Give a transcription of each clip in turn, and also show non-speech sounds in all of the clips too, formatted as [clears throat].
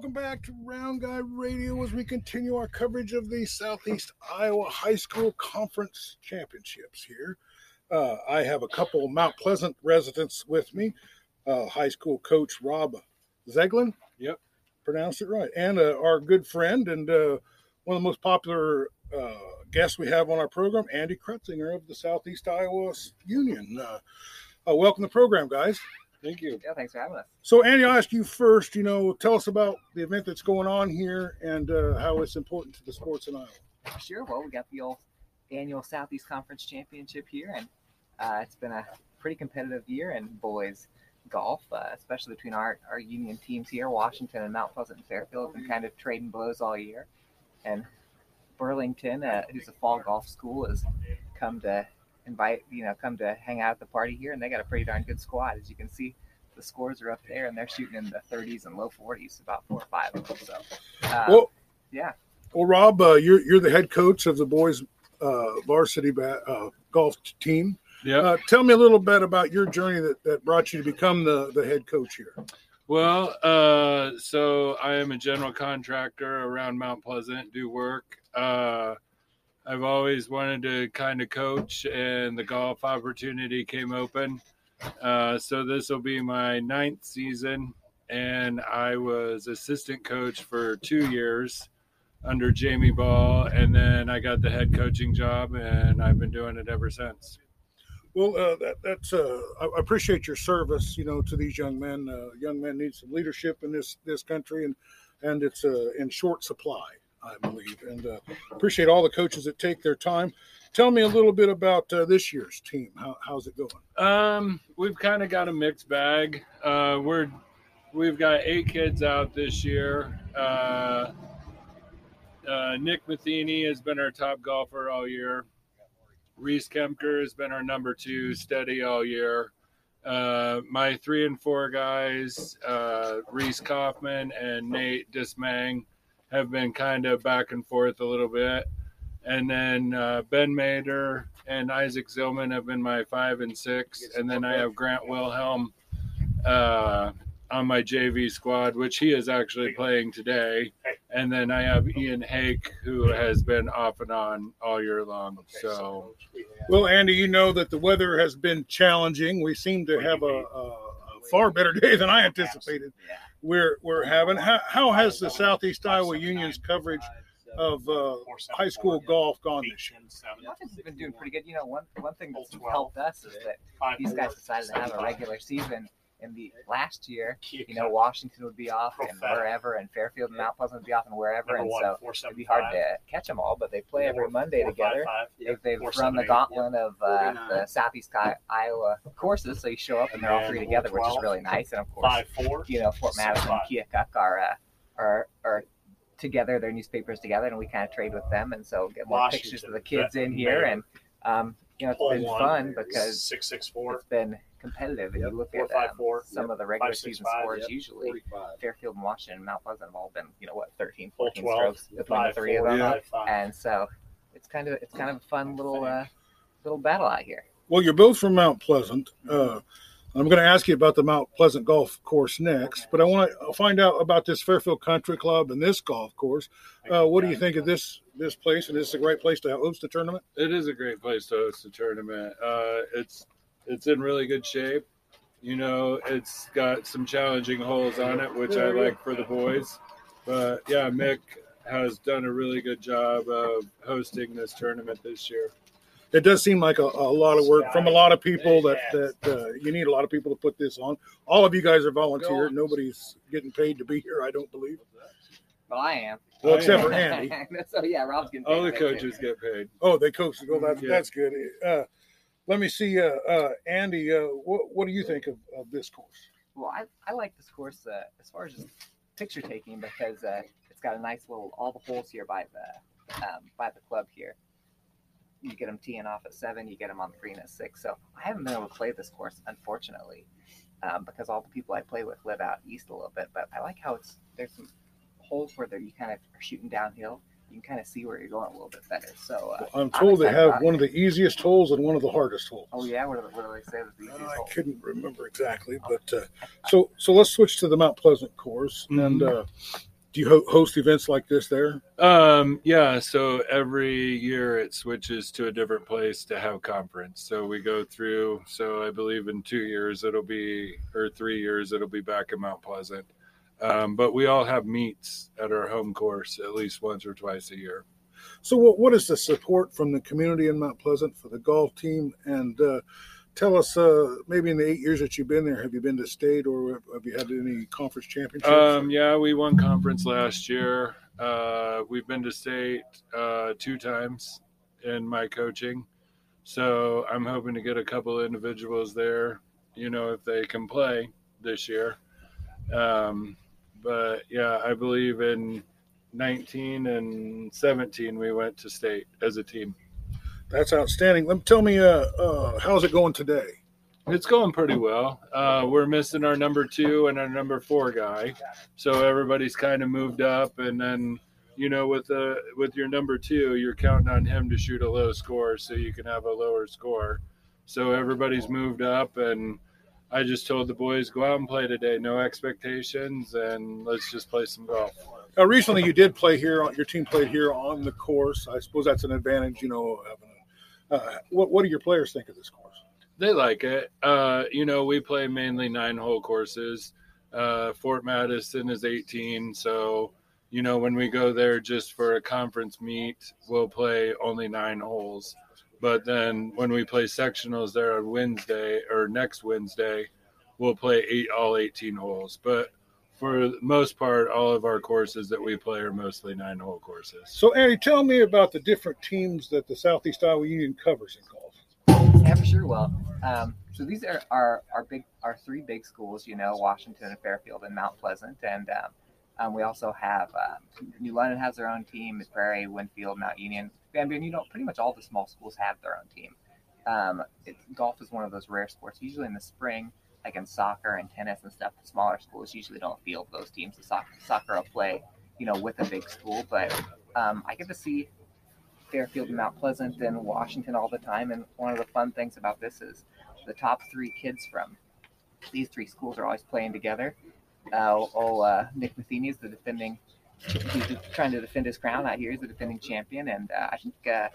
welcome back to Round Guy Radio as we continue our coverage of the Southeast Iowa High School Conference Championships here. Uh, I have a couple Mount Pleasant residents with me, uh, high school coach Rob Zeglin. Yep. Pronounced it right. And uh, our good friend and uh, one of the most popular uh, guests we have on our program, Andy Krutzinger of the Southeast Iowa Union. Uh, uh, welcome to the program, guys. Thank you. Yeah, thanks for having us. So, Andy, I'll ask you first. You know, tell us about the event that's going on here and uh, how it's important to the sports in Iowa. Sure. Well, we got the old annual Southeast Conference Championship here, and uh, it's been a pretty competitive year in boys golf, uh, especially between our, our union teams here. Washington and Mount Pleasant and Fairfield have been kind of trading blows all year, and Burlington, uh, who's a fall golf school, has come to invite you know come to hang out at the party here, and they got a pretty darn good squad. As you can see, the scores are up there, and they're shooting in the 30s and low 40s, about four or five of them. So, uh, Well, yeah. well, Rob, uh, you're you're the head coach of the boys uh, varsity ba- uh, golf team. Yeah. Uh, tell me a little bit about your journey that, that brought you to become the, the head coach here. Well, uh, so I am a general contractor around Mount Pleasant, do work. Uh, I've always wanted to kind of coach, and the golf opportunity came open. Uh, so this will be my ninth season, and I was assistant coach for two years under Jamie Ball, and then I got the head coaching job, and I've been doing it ever since. Well, uh, that, that's uh, I appreciate your service. You know, to these young men. Uh, young men need some leadership in this this country, and and it's uh, in short supply, I believe. And uh, appreciate all the coaches that take their time. Tell me a little bit about uh, this year's team. How, how's it going? Um, we've kind of got a mixed bag. Uh, we're we've got eight kids out this year. Uh, uh, Nick Matheny has been our top golfer all year. Reese Kemker has been our number two steady all year. Uh, my three and four guys, Reese Kaufman and Nate Dismang, have been kind of back and forth a little bit. And then uh, Ben Mader and Isaac Zillman have been my five and six. And then I have Grant Wilhelm uh, on my JV squad, which he is actually playing today. And then I have Ian Hake, who has been off and on all year long. So, Well, Andy, you know that the weather has been challenging. We seem to have a, a, a far better day than I anticipated. We're we're having. How, how has the Southeast Iowa Union's coverage of uh, high school golf gone this year? Washington's been doing pretty good. You know, one one thing that's helped us is that these guys decided to have a regular season. In the last year, [laughs] you know, Washington would be off and wherever, and Fairfield and Mount Pleasant would be off and wherever, and so it'd be hard to catch them all. But they play every Monday together. They've, they've run the gauntlet of uh, the Southeast Iowa courses, so you show up and they're all three together, which is really nice. And of course, Five four. you know, Fort Madison and Keokuk are uh, are are together. Their newspapers together, and we kind of trade with them, and so get more Washington, pictures of the kids in Mayor. here, and um, you know, it's Hole been one, fun because six six four. it's been competitive, and Yep, you look four, at five, um, four. some Yep. of the regular Five, six, season five, scores. yep. Usually, Fairfield and Washington and Mount Pleasant have all been, you know, what 13, 14 twelve. strokes between the Five three of four. them, Five, five. and so it's kind of it's kind of a fun little uh, little battle out here. Well, you're both from Mount Pleasant. Uh, I'm going to ask you about the Mount Pleasant Golf Course next, but I want to find out about this Fairfield Country Club and this golf course. Uh, what do you think of this this place? And is this a great place to host a tournament? it is a great place to host a tournament. Uh, it's it's in really good shape. You know, it's got some challenging holes on it, which I like for the boys. But yeah, Mick has done a really good job of hosting this tournament this year. It does seem like a, a lot of work from a lot of people that that uh, you need a lot of people to put this on. All of you guys are volunteer. Nobody's getting paid to be here, I don't believe. Well, I am. Well, except for [laughs] Andy. so yeah, Rob's getting All the paid too. coaches get paid. Oh, they coached. Well, that's Yeah. that's good. Uh, let me see, uh, uh, Andy. Uh, what what do you think of, of this course? Well, I, I like this course uh, as far as picture taking because uh, it's got a nice little all the holes here by the um, by the club here. You get them teeing off at seven, you get them on the green at six. So I haven't been able to play this course, unfortunately, um, because all the people I play with live out east a little bit. But I like how it's there's some holes where you kind of are shooting downhill. You can kind of see where you're going a little bit better. So uh, I'm told they have one it. of the easiest holes and one of the hardest holes. oh yeah, what do, what do they say? was the easiest I hole? couldn't remember exactly, but uh, so so let's switch to the Mount Pleasant course. And uh, Do you ho- host events like this there? Um, yeah, so every year it switches to a different place to have conference. So we go through, so I believe in two years it'll be, or three years it'll be back in Mount Pleasant. Um, but we all have meets at our home course at least once or twice a year. So, what, what is the support from the community in Mount Pleasant for the golf team? And uh, tell us, uh, maybe in the eight years that you've been there, have you been to state or have you had any conference championships? Um, yeah, we won conference last year. Uh, we've been to state uh, two times in my coaching. So I'm hoping to get a couple individuals there, you know, if they can play this year. Um, but yeah, I believe in 19 and 17 we went to state as a team. That's outstanding. Let me tell me, uh, uh, how's it going today? It's going pretty well. Uh, we're missing our number two and our number four guy, so everybody's kind of moved up. And then, you know, with the with your number two, you're counting on him to shoot a low score so you can have a lower score. So everybody's moved up, and I just told the boys go out and play today. No expectations, and let's just play some golf. Now, recently you did play here. Your team played here on the course. I suppose that's an advantage, you know. Uh, what What do your players think of this course? They like it. Uh, you know, we play mainly nine hole courses. Uh, Fort Madison is 18. So, you know, when we go there just for a conference meet, we'll play only nine holes. But then when we play sectionals there on Wednesday or next Wednesday, we'll play eight, all 18 holes. But for the most part, all of our courses that we play are mostly nine hole courses. So, Andy, tell me about the different teams that the Southeast Iowa Union covers in golf. Yeah, for sure. Well, um, so these are our, our big our three big schools. You know, Washington and Fairfield and Mount Pleasant, and um, um, we also have uh, New London has their own team. Prairie, Winfield, Mount Union, Van Buren. You know, pretty much all the small schools have their own team. Um, it, golf is one of those rare sports. Usually in the spring, like in soccer and tennis and stuff, the smaller schools usually don't field those teams. The soccer, soccer will play, you know, with a big school. But um, I get to see Fairfield and Mount Pleasant and Washington all the time. And one of the fun things about this is the top three kids from these three schools are always playing together. Uh, oh, uh, Nick Matheny is the defending. He's trying to defend his crown out here. He's the defending champion, and uh, I think uh,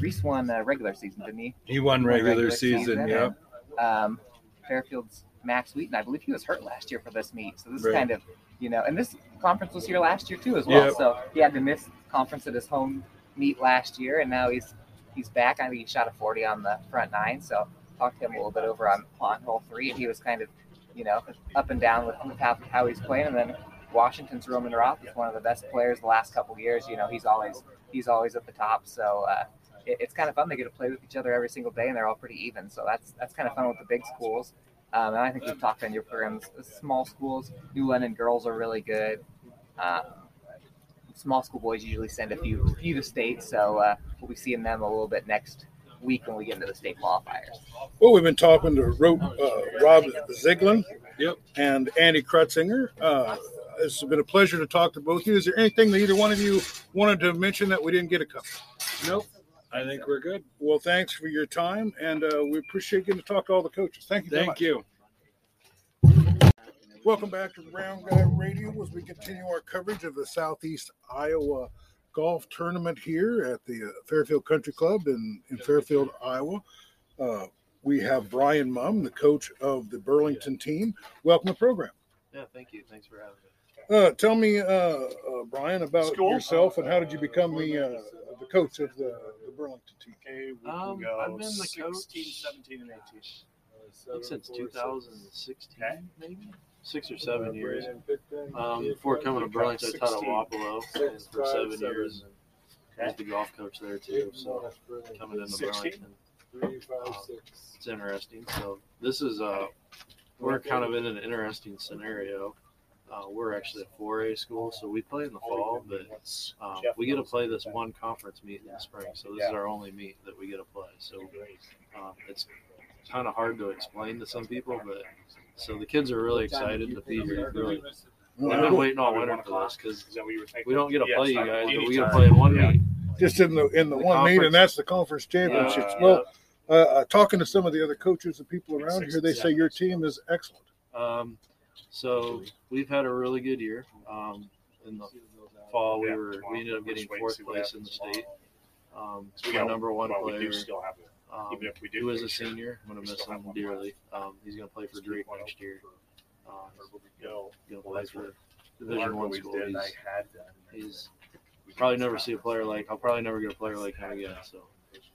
Reese won uh, regular season, didn't he? He won Won regular, season, yeah. and, um, Fairfield's Max Wheaton, I believe he was hurt last year for this meet. So this is kind of, you know, and this conference was here last year too as well. Yep. So he had to miss conference at his home meet last year, and now he's he's back. I think he shot a 40 on the front nine. So talked to him a little bit over on pond hole three, and he was kind of, you know, up and down with, with how, how he's playing. And then Washington's Roman Roth is one of the best players the last couple years. You know, he's always he's always at the top. So uh, it, it's kind of fun. They get to play with each other every single day, and they're all pretty even. So that's that's kind of fun with the big schools. Um, and I think we've talked on your programs. Small schools, New London girls are really good. Um, small school boys usually send a few few to state, so uh, we'll be seeing them a little bit next week when we get into the state qualifiers. Well, we've been talking to Ro- uh, Rob Ziegler Yep. and Andy Krutzinger. Uh, it's been a pleasure to talk to both of you. Is there anything that either one of you wanted to mention that we didn't get a cover? Nope. I think we're good. Well, thanks for your time, and uh, we appreciate getting to talk to all the coaches. Thank you. Thank much. you. Welcome back to Round Guy Radio as we continue our coverage of the Southeast Iowa Golf Tournament here at the uh, Fairfield Country Club in, in Fairfield, Iowa. Uh, we have Brian Mum, the coach of the Burlington team. Welcome to the program. Yeah, thank you. Thanks for having me. Uh, tell me, uh, uh, Brian, about School? yourself and how did you become the uh, the coach of the, the Burlington team. Okay, we um, go I've been the 16, coach 17, and 18. I think since 2016, maybe six or seven years. Um, before coming to Burlington, I taught at Wapello and for seven years. I was the golf coach there too. So coming into 16? Burlington, um, it's interesting. So this is uh, we're kind of in an interesting scenario. Uh, we're actually a 4A school, so we play in the fall, but um, we get to play this one conference meet in the spring. So this is our only meet that we get to play. So um, it's kind of hard to explain to some people, but so the kids are really excited to be here. Really, they've been waiting all winter for this because Is that what you were thinking? we don't get to play you guys, but we get to play in one meet. Just in the in the, The one meet, and that's the conference championships. Uh, well, uh, talking to some of the other coaches and people around here, they say your team is excellent. Um, so we've had a really good year. Um, in the fall, we were we ended up getting fourth place in the state. Um, our number one player, um, who is a senior, I'm gonna miss him dearly. Um, he's gonna play for Drake next year. Um, gonna play for Division One school. He's, he's probably never see a player like. I'll probably never get a player like him again. So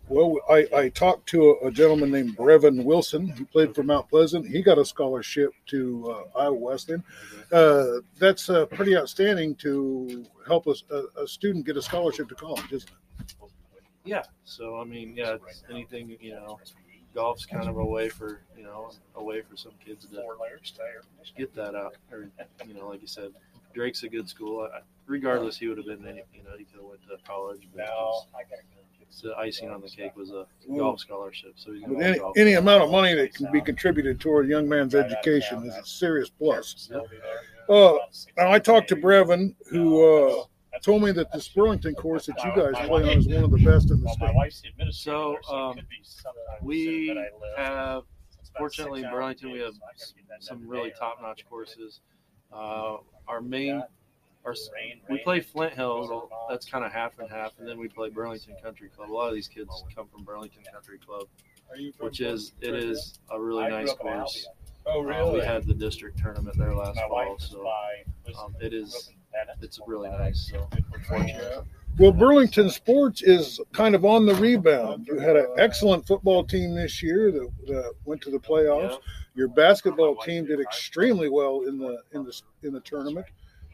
Well, I, I talked to a, a gentleman named Brevin Wilson who played for Mount Pleasant. He got a scholarship to uh, Iowa Wesleyan. Uh, that's uh, pretty outstanding to help a, a student get a scholarship to college, isn't it? yeah. So I mean, yeah, anything you know. Golf's kind of a way for you know a way for some kids to get that out, or you know, like you said, Drake's a good school. I, regardless, he would have been you know he could have went to college. But just- the icing on the cake was a golf scholarship. So he's gonna any, golf. any amount of money that can be contributed toward a young man's education is a serious plus. Uh, now, I talked to Brevin, who uh, told me that this Burlington course that you guys play on is one of the best in the state. So, um, we have fortunately in Burlington we have some really top-notch courses. Uh, our main, our s- we play Flint Hills. That's kind of half and half, and then we play Burlington Country Club. A lot of these kids come from Burlington Country Club, which is it is a really nice course. Oh, Uh, we had the district tournament there last fall, so um, it is it's really nice. So fortunate. Well, Burlington sports is kind of on the rebound. You had an excellent football team this year that, that went to the playoffs. Your basketball team did extremely well in the in the in the tournament.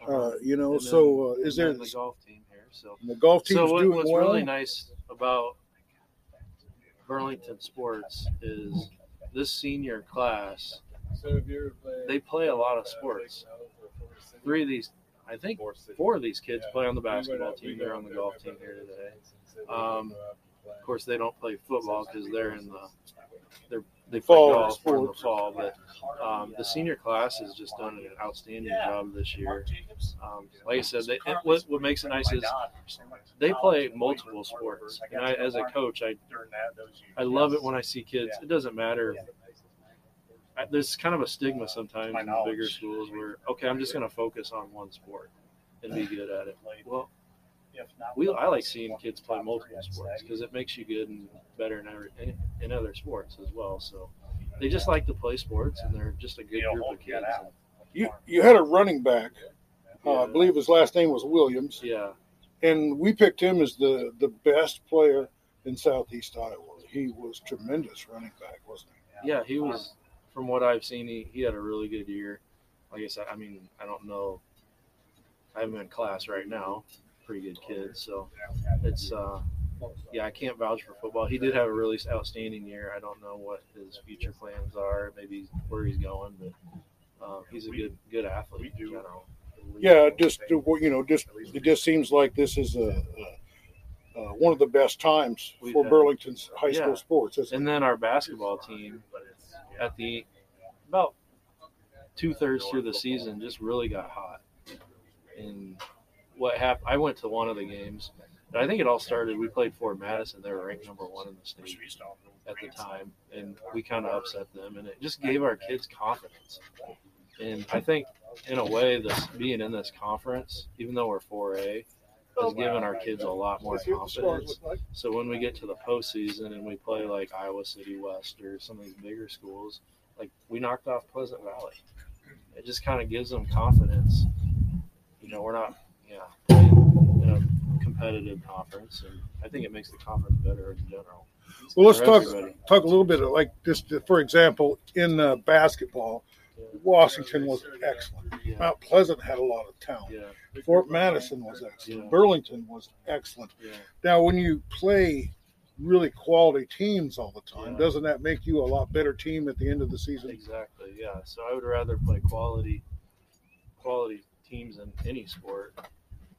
Uh, you know, so uh, is there the golf team here? So the golf team's so what, doing what's well? really nice about Burlington sports is this senior class. They play a lot of sports. Three of these, I think, four of these kids play on the basketball team. They're on the golf team here today. Um, Of course, they don't play football because they're in the they're they Fall golf in the sports. fall. But um, the senior class has just done an outstanding job this year. Um, like I said, they, it, what what makes it nice is they play multiple sports. And I, as a coach, I I love it when I see kids. It doesn't matter. I, there's kind of a stigma sometimes in the bigger schools where okay, I'm just going to focus on one sport and be good at it. Well, we I like seeing kids play multiple sports because it makes you good and better in every in, in other sports as well. So they just like to play sports and they're just a good group of kids. You you had a running back. Uh, I believe his last name was Williams, Yeah, and we picked him as the the best player in Southeast Iowa. He was tremendous running back, wasn't he? yeah, he was. From what I've seen, he, he had a really good year. Like I said, I mean, I don't know. I have him in class right now. Pretty good kid. So it's uh, yeah, I can't vouch for football. He did have a really outstanding year. I don't know what his future plans are, maybe where he's going, but uh, he's a good good athlete in general. Yeah, just you know, just it just seems like this is a, a, uh one of the best times We've for had- Burlington's high school Yeah. sports. isn't it? And then our basketball team at the about two thirds through the season just really got hot. And what happened? I went to one of the games. And I think it all started. We played Fort Madison. They were ranked number one in the state at the time, and we kind of upset them. And it just gave our kids confidence. And I think, in a way, this being in this conference, even though we're 4A, has given our kids a lot more Let's see what the scores confidence. So when we get to the postseason and we play like Iowa City West or some of these bigger schools, like we knocked off Pleasant Valley. It just kind of gives them confidence. You know, we're not, competitive conference, and I think it makes the conference better in general. Well, let's talk everybody. talk a little bit of like just for example in uh, basketball, Washington was excellent. Yeah, Mount Pleasant had a lot of talent. yeah, Fort Madison was excellent. Yeah. Burlington was excellent. yeah. Now, when you play really quality teams all the time, Yeah. doesn't that make you a lot better team at the end of the season? Exactly. Yeah. So I would rather play quality, quality teams in any sport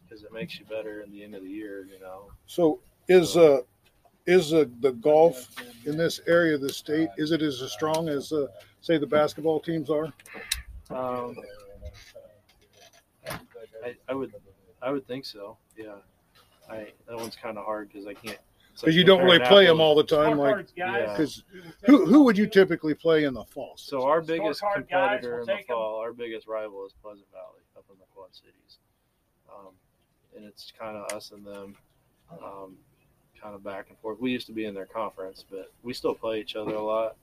because it makes you better in the end of the year. You know. So, is uh, is uh, the golf in this area of the state is it as strong as uh, say the basketball teams are? Um, I, I would, I would think so. Yeah. I that one's kind of hard because I can't. it's like Because you don't really play them all the time. Like, Yeah. because who who would you typically play in the fall? So our biggest Scorecard, guys, competitor we'll in the take 'em. fall, our biggest rival is Pleasant Valley up in the Quad Cities. um, and it's kind of us and them, um, kind of back and forth. We used to be in their conference, but we still play each other a lot.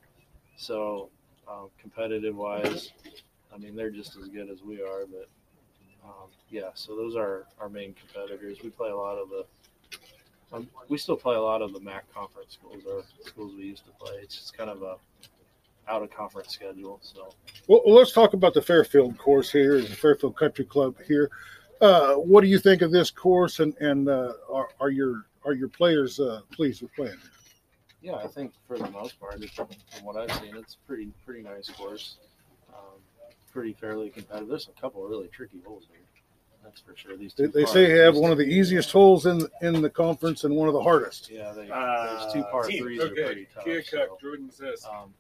So um, competitive wise, I mean they're just as good as we are. But um, yeah, so those are our main competitors. We play a lot of the. Um, we still play a lot of the MAC conference schools or schools we used to play. It's just kind of a out of conference schedule. So Well, let's talk about the Fairfield course here, the Fairfield Country Club here. Uh, what do you think of this course, and and uh, are, are your are your players uh, pleased with playing? yeah, I think for the most part, from what I've seen, it's pretty pretty nice course. Um, pretty fairly competitive. There's a couple of really tricky holes here. That's for sure. These They, two they par- say you have one of the easiest holes in in the conference and one of the hardest. Yeah, they, Uh, those two par team. threes are Okay, pretty tough. Keokuk, so, Jordan says. um,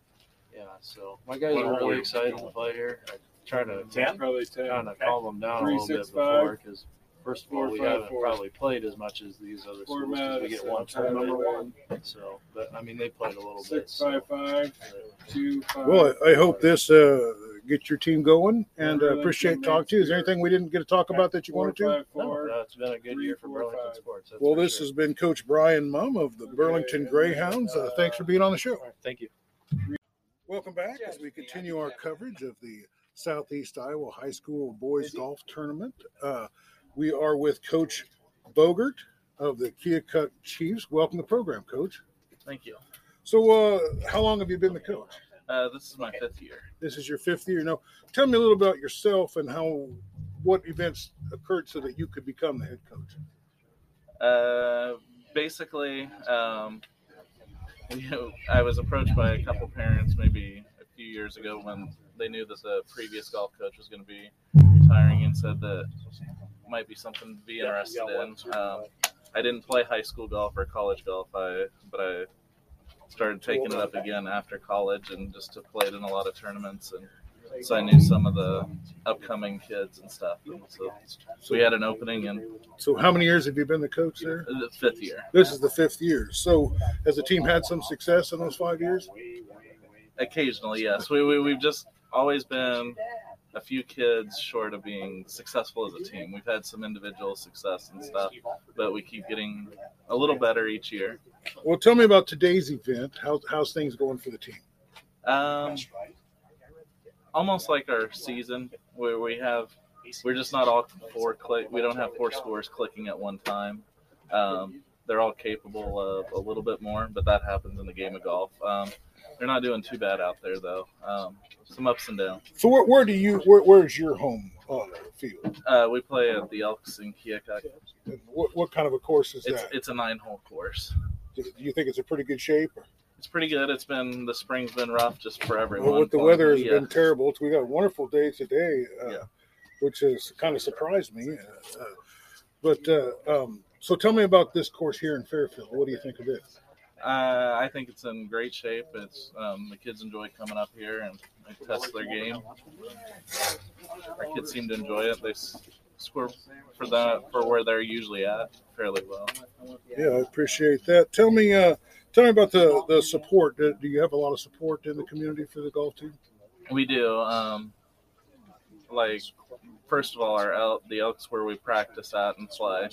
yeah, so my guys are are really excited to play here. I try to Ten? Probably 10. kind of calm them down Three, a little six, bit before because first of all, we five, haven't four. probably played as much as these other Four schools 'cause we get one uh, number tournament. one. So, but I mean, they played a little Six, bit. five, five, So, two. Well, I, I hope this uh, gets your team going, and uh, appreciate talking to you. Is there anything we didn't get to talk about that you Four, wanted to? five, no, four. no, it's been a good Three, year for four, Burlington five. sports. that's Well, this sure. has been Coach Brian Mum of the Burlington Greyhounds. Uh, thanks for being on the show. All right, thank you. Welcome back as we continue our coverage of the Southeast Iowa High School Boys Golf Tournament. Uh, we are with Coach Bogert of the Keokuk Chiefs. Welcome to the program, Coach. Thank you. So, uh, how long have you been the coach? Uh, this is my fifth year. This is your fifth year. Now, tell me a little about yourself and how, what events occurred so that you could become the head coach. Uh, basically, um, [laughs] you know, I was approached by a couple parents maybe a few years ago when they knew that the previous golf coach was going to be retiring and said that might be something to be interested in. Um, I didn't play high school golf or college golf, I but I started taking it up again after college and just have played in a lot of tournaments and so I knew some of the upcoming kids and stuff. And so, so we had an opening in So, how many years have you been the coach there? the fifth year. This is the fifth year. So, has the team had some success in those five years? Occasionally, yes. We, we we've just always been a few kids short of being successful as a team. We've had some individual success and stuff, but we keep getting a little better each year. Well, tell me about today's event. How, how's things going for the team? Um, almost like our season where we have we're just not all four click. We don't have four scores clicking at one time. Um, they're all capable of a little bit more, but that happens in the game of golf. Um, they're not doing too bad out there though. Um, some ups and downs. So, where, where do you, where, where's your home uh, field? Uh, we play at the Elks in Keokuk. What, what kind of a course is It's that? it's a nine hole course. Do you think it's a pretty good shape? Or? It's pretty good. It's been the spring's been rough just for everyone. Well, with the weather has Yeah. been terrible. We got a wonderful day today, uh, Yeah. which has kind of surprised me. Uh, uh, but uh, um, so, tell me about this course here in Fairfield. What do you think of it? Uh, I think it's in great shape. It's um, the kids enjoy coming up here and they test their game. Our kids seem to enjoy it. They score for that for where they're usually at fairly well. Yeah, I appreciate that. Tell me, uh, tell me about the the support. Do, do you have a lot of support in the community for the golf team? We do. Um, like first of all, our the Elks where we practice at and play.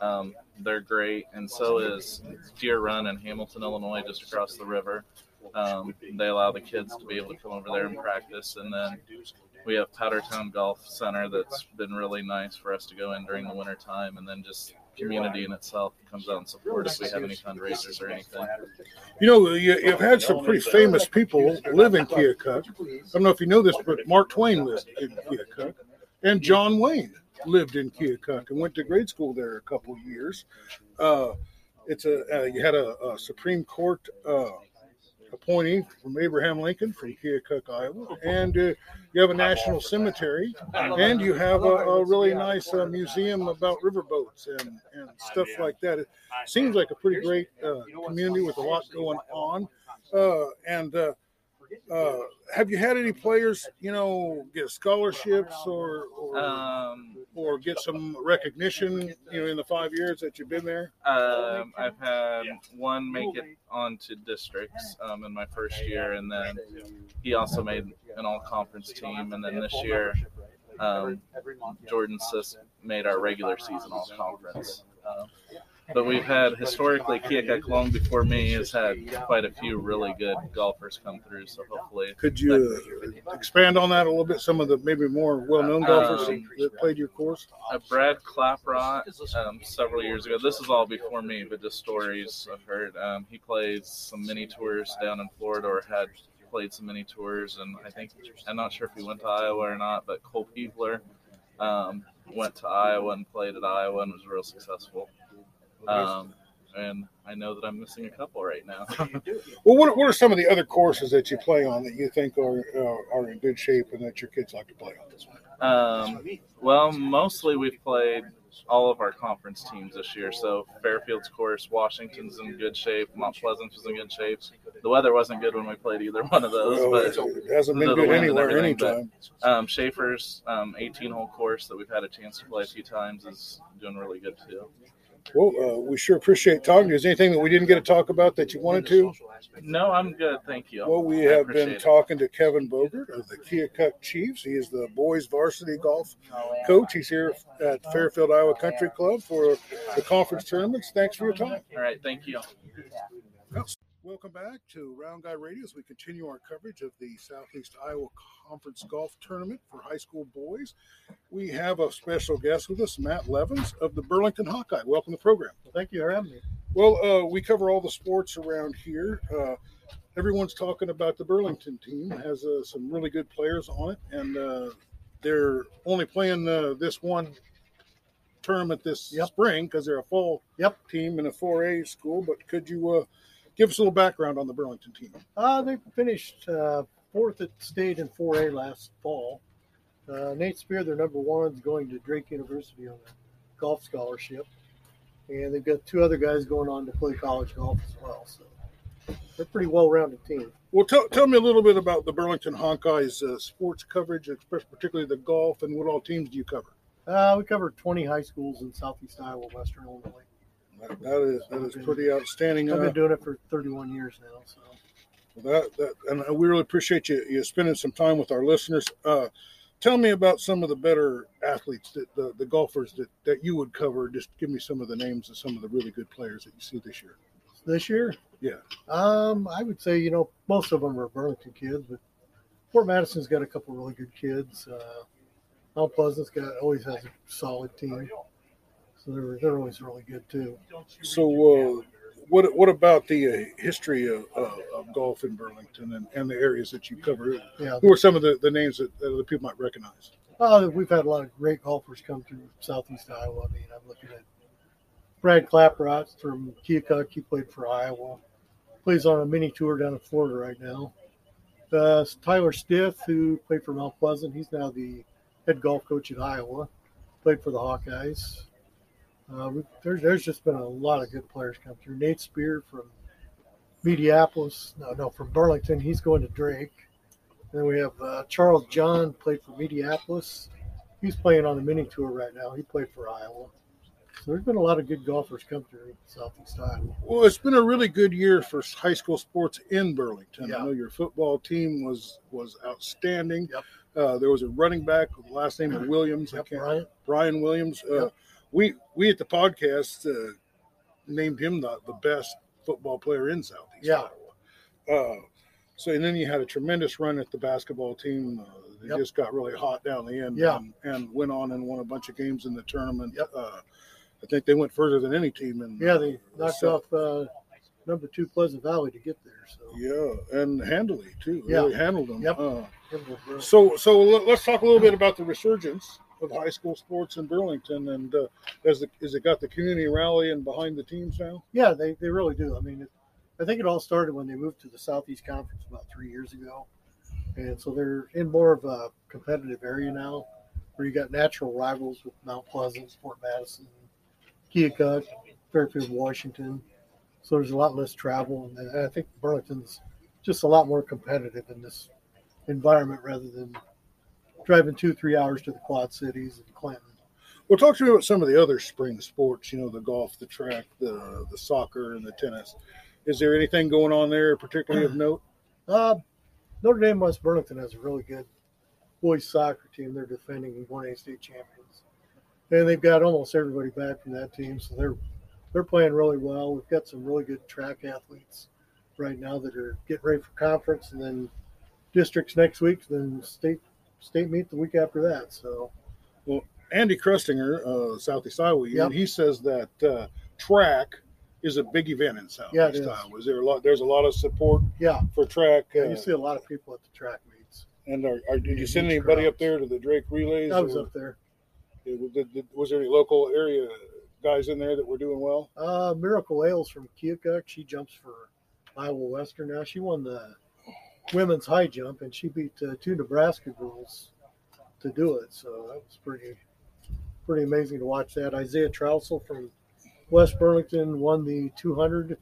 Um, they're great, and so is Deer Run in Hamilton, Illinois, just across the river. Um, they allow the kids to be able to come over there and practice, and then we have Powdertown Golf Center that's been really nice for us to go in during the winter time, and then just community in itself comes out and supports us if we have any fundraisers or anything. You know, you, you've had some pretty famous people live in Keokuk. I don't know if you know this, but Mark Twain lived in Keokuk, and John Wayne lived in Keokuk and went to grade school there a couple years. Uh, it's a uh, you had a, a Supreme Court uh, appointee from Abraham Lincoln from Keokuk, Iowa, and uh, you have a national cemetery, and you have a, a really nice uh, museum about riverboats and, and stuff like that. It seems like a pretty great uh, community with a lot going on. And uh, uh, have you had any players, you know, get scholarships or or, Um, or get some recognition, you know, in the five years that you've been there? Um, I've had one make it onto districts um, in my first year, and then he also made an all-conference team. And then this year, um, Jordan Sis made our regular season all conference. But we've had historically Keokuk long before me has had quite a few really good golfers come through. So hopefully, Could you uh, expand on that a little bit? Some of the maybe more well-known golfers Um, that played your course. uh, Brad Claprot um, several years ago. This is all before me, but just stories I've heard. Um, he played some mini tours down in Florida, or had played some mini tours, and I think I'm not sure if he went to Iowa or not. But Cole Peebler um, went to Iowa and played at Iowa and was real successful. Um, and I know that I'm missing a couple right now. [laughs] Well, what, what are some of the other courses that you play on that you think are uh, are in good shape and that your kids like to play on? This one? Um, well, mostly we've played all of our conference teams this year. So Fairfield's course, Washington's in good shape, Mount Pleasant was in good shape. The weather wasn't good when we played either one of those, Well, but it hasn't been the- the good anywhere, everything, but- anytime. um, Schaefer's um, 18 hole course that we've had a chance to play a few times is doing really good too. Well, uh, we sure appreciate talking to you. Is there anything that we didn't get to talk about that you wanted to? No, I'm good, thank you. Well, we have been it. talking to Kevin Bogert of the Keokuk Chiefs. He is the boys varsity golf coach. He's here at Fairfield Iowa Country Club for the conference tournaments. Thanks for your time. All right, thank you. Welcome back to Round Guy Radio as we continue our coverage of the Southeast Iowa Conference Golf Tournament for high school boys. We have a special guest with us, Matt Levins of the Burlington Hawkeye. Welcome to the program. Thank you for having me. Well, uh, we cover all the sports around here. Uh, everyone's talking about the Burlington team has uh, some really good players on it, and uh, they're only playing uh, this one tournament this Yep. spring because they're a fall Yep. team in a 4A school. But could you uh, give us a little background on the Burlington team? Uh, they finished uh, fourth at state in 4A last fall. Uh, Nate Spear, their number one, is going to Drake University on a golf scholarship. And they've got two other guys going on to play college golf as well. So they're a pretty well rounded team. Well, tell, tell me a little bit about the Burlington Hawkeyes uh, sports coverage, especially particularly the golf, and what all teams do you cover? Uh, we cover 20 high schools in southeast Iowa, western Illinois. That, is that is pretty outstanding. I've Uh, been doing it for 31 years now. So That, that and we really appreciate you you spending some time with our listeners. Uh, tell me about some of the better athletes that the, the golfers that, that you would cover. Just give me some of the names of some of the really good players that you see this year. this year, Yeah. Um, I would say you know most of them are Burlington kids, but Fort Madison's got a couple really good kids. Uh, Mount Pleasant's got always has a solid team, so they're they're always really good too. So, uh, what what about the uh, history of, uh, of golf in Burlington and, and the areas that you cover? Yeah, Who are some of the, the names that, that other people might recognize? uh, we've had a lot of great golfers come through Southeast Iowa. I mean, I'm looking at Brad Claprot from Keokuk. He played for Iowa. Plays on a mini tour down in Florida right now. Uh, Tyler Stith, who played for Mount Pleasant, he's now the head golf coach at Iowa. Played for the Hawkeyes. Uh, we, there's there's just been a lot of good players come through. Nate Spear from Mediapolis, no, no, from Burlington. He's going to Drake. Then we have uh, Charles John played for Mediapolis. He's playing on the mini tour right now. He played for Iowa. So there's been a lot of good golfers come through Southeast Iowa. Well, it's been a really good year for high school sports in Burlington. Yeah. I know your football team was was outstanding. Yep. Uh, there was a running back with the last name of Williams. Yep, Bryant. Brian Williams. Uh, Yep. We we at the podcast uh, named him the, the best football player in Southeast Yeah. Iowa. Uh, so and then you had a tremendous run at the basketball team. Uh, they Yep. just got really hot down the end. Yeah. And, and went on and won a bunch of games in the tournament. Yep. Uh, I think they went further than any team in. Yeah, they knocked South- off uh, number two Pleasant Valley to get there. So Yeah, and handily too. Yeah. Really handled them. Yep. Uh, so, so let's talk a little bit about the resurgence of high school sports in Burlington, and uh, has the, has it got the community rallying behind the teams now? Yeah, they, they really do. I mean, it, I think it all started when they moved to the Southeast Conference about three years ago. And so they're in more of a competitive area now where you got natural rivals with Mount Pleasant, Fort Madison, Keokuk, Fairfield, Washington. So there's a lot less travel. And I think Burlington's just a lot more competitive in this environment rather than driving two, three hours to the Quad Cities and Clinton. Well, talk to me about some of the other spring sports. You know, the golf, the track, the the soccer, and the tennis. Is there anything going on there, particularly of [clears throat] note? Uh, Notre Dame West Burlington has a really good boys soccer team. They're defending 1A state champions, and they've got almost everybody back from that team, so they're they're playing really well. We've got some really good track athletes right now that are getting ready for conference, and then districts next week, then state state meet the week after that. So well, Andy Krutzinger, uh, Southeast Iowa, Yep. he says that uh, track is a big event in Southeast Yeah. Iowa. Is there a lot? There's a lot of support yeah, for track. yeah Uh, you see a lot of people at the track meets. and are, are, did you send anybody crowds. up there to the Drake relays? I was or- up there. Did- did- was there any local area guys in there that were doing well? Uh, Miracle Ailes from Keokuk. She jumps for Iowa Western now. She won the women's high jump, and she beat uh, two Nebraska girls to do it. So that was pretty, pretty amazing to watch that. Isaiah Trousel from West Burlington won the 200,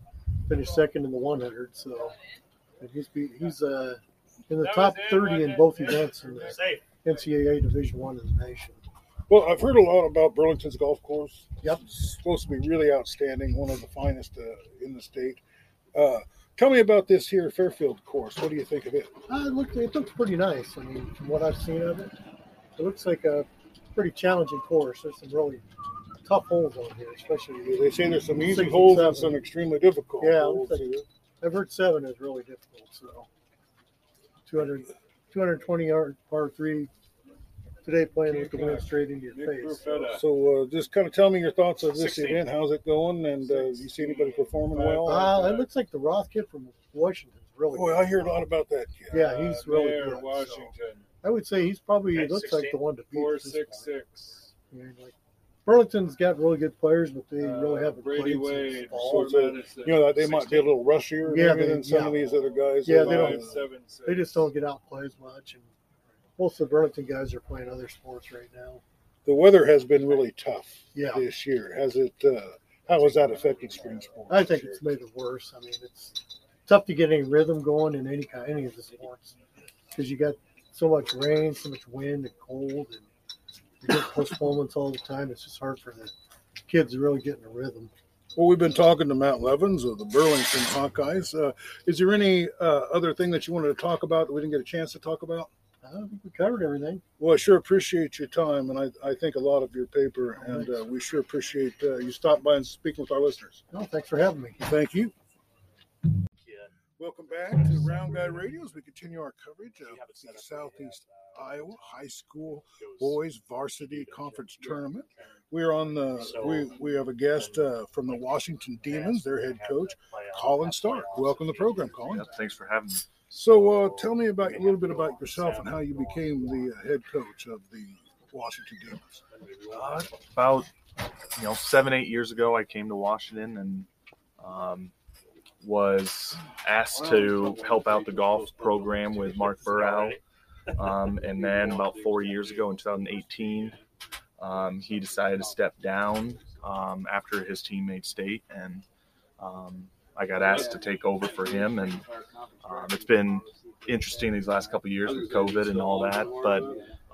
finished second in the 100. So and he's beat, he's uh, in the top 30 in both events in the NCAA Division One in the nation. Well, I've heard a lot about Burlington's golf course. Yep. It's supposed to be really outstanding, one of the finest uh, in the state. Uh, tell me about this here Fairfield course. What do you think of it? Uh, it looked it looks pretty nice. I mean, from what I've seen of it, it looks like a pretty challenging course. There's some really tough holes on here, especially. They say there's some easy and holes and seven. some extremely difficult Yeah, holes. like- I've heard seven is really difficult. So 200, 220 yard par three today, playing with the wind straight into your face. So uh, just kind of tell me your thoughts of this 16. event. How's it going? And uh, you see anybody performing well? Uh, it looks like the Roth kid from Washington is really. Boy, I hear a lot about that kid. Yeah, he's really Mayor, good. so Washington. I would say he's probably he looks like the one to beat. Four six point. six. Yeah, like Burlington's got really good players, but they really Uh, haven't Brady played since Wade. fall. So a- You know, they might be a little rushier Yeah, maybe they- than some yeah. of these other guys. Yeah, that, they uh, don't- Five, seven, six. They just don't get out and play as much, and most of the Burlington guys are playing other sports right now. the weather has been really tough Yeah, this year. Has it? Uh, how has that affected spring sports? I think it's made it worse. I mean, it's tough to get any rhythm going in any kind, any of the sports because you got so much rain, so much wind and cold, and you get postponements all the time. It's just hard for the kids to really get in a rhythm. Well, we've been talking to Matt Levins of the Burlington Hawkeyes. Uh, is there any uh, other thing that you wanted to talk about that we didn't get a chance to talk about? I think we covered everything. Well, I sure appreciate your time, and I, I think a lot of your paper, and uh, we sure appreciate uh, you stopping by and speaking with our listeners. No, thanks for having me. Thank you. Welcome back to Round Guy Radio as we continue our coverage of the Southeast Iowa High School Boys Varsity Conference Tournament. We are on the we we have a guest uh, from the Washington Demons, their head coach, Colin Stark. Welcome to the program, Colin. Yep, thanks for having me. So, uh, tell me about a little bit about yourself and how you became the uh, head coach of the Washington Demons. Uh, about you know seven eight years ago, I came to Washington and um, was asked to help out the golf program with Mark Burrow. Um, and then about four years ago, in 2018, um, he decided to step down um, after his teammate state, and um, I got asked to take over for him. And um, it's been interesting these last couple years with COVID and all that, but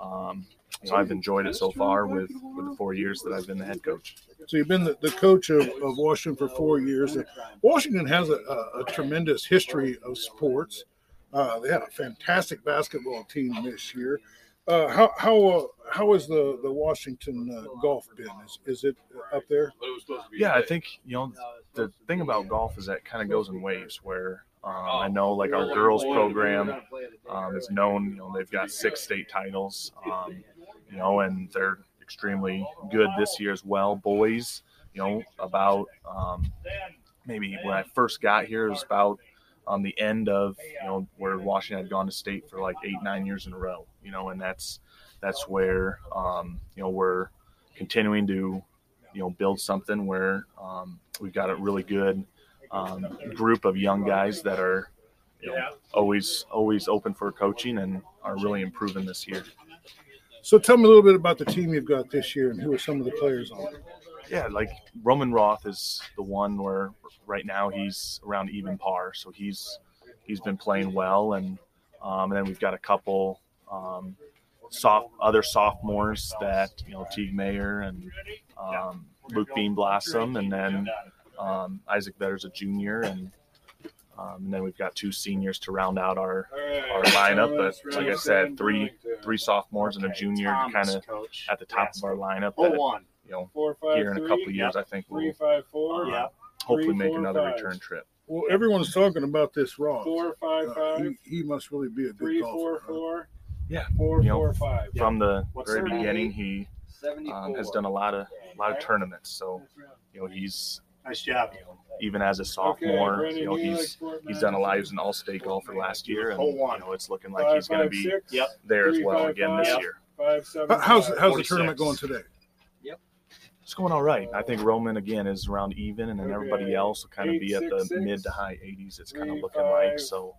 um, you know, I've enjoyed it so far with, with the four years that I've been the head coach. So you've been the, the coach of, of Washington for four years. Washington has a, a, a tremendous history of sports. Uh, they had a fantastic basketball team this year. Uh, how how uh, how has the the Washington uh, golf been? Is is it up there? Yeah, I think you know the thing about golf is that it kind of goes in waves. Where um, I know like our girls program um, is known. You know they've got six state titles. Um, you know, and they're extremely good this year as well. Boys, you know, about um, maybe when I first got here, it was about on the end of you know where Washington had gone to state for like eight nine years in a row. You know, and that's that's where um, you know we're continuing to you know build something where um, we've got a really good um, group of young guys that are you know always always open for coaching and are really improving this year. So tell me a little bit about the team you've got this year and who are some of the players on it. Yeah, like Roman Roth is the one where right now he's around even par, so he's he's been playing well, and um, and then we've got a couple um, soft other sophomores that you know Teague Mayer and um, Luke Beanblossom, and then um, Isaac Vetter's a junior, and Um, and then we've got two seniors to round out our our lineup, but like I said, three- three sophomores and a junior kind of at the top of our lineup. Oh, That, one. You know, Four five here in a three, couple of years, I think we'll five four. uh, Yeah. hopefully Three, make four, another five. return trip. Well, everyone's talking about this Ross. Four five Uh, five. he, he must really be a good Three golfer. four huh? four. Yeah, Four you know, four five. Yeah. From the What's very their name? beginning, he um, has done a lot of a lot of tournaments. So you know, he's Nice job. you know, even as a sophomore, Brennan, you know, you like he's he's done a lot. He was Madison? an all-state golfer last year, and you know, it's looking like Five, he's going to be six, Yep. there as well five, again five. this Yep. year. Five seven. How- How's five. how's the 46. tournament going today? It's going all right. I think Roman again is around even, and then everybody else will kind of be at the 866, mid to high 80s. It's kind of three, looking like so.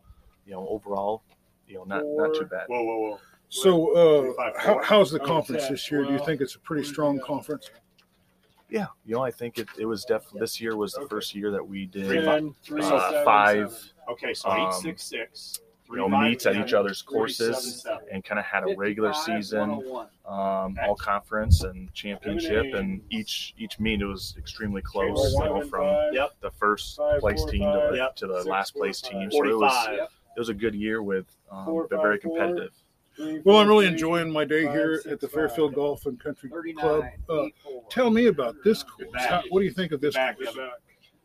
You know, overall, you know, not not too bad. Whoa, whoa, whoa. So, uh, Three, five, how, how's the Oh, conference this year? Do you think it's a pretty strong conference? Yeah, you know, I think it, it was definitely this year was the Okay. first year that we did Ten, three, uh, seven, five seven. Okay, so Um, eight six six. You know meets at each other's courses and kind of had a regular season um, all conference and championship and each each meet it was extremely close you know from Yep. the first place team to the, Yep. to the last place team. so it was it was a good year with um, Four, but very competitive. Well, I'm really enjoying my day here at the. Fairfield Golf and Country Club. Uh, tell me about this course. How, what do you think of this course?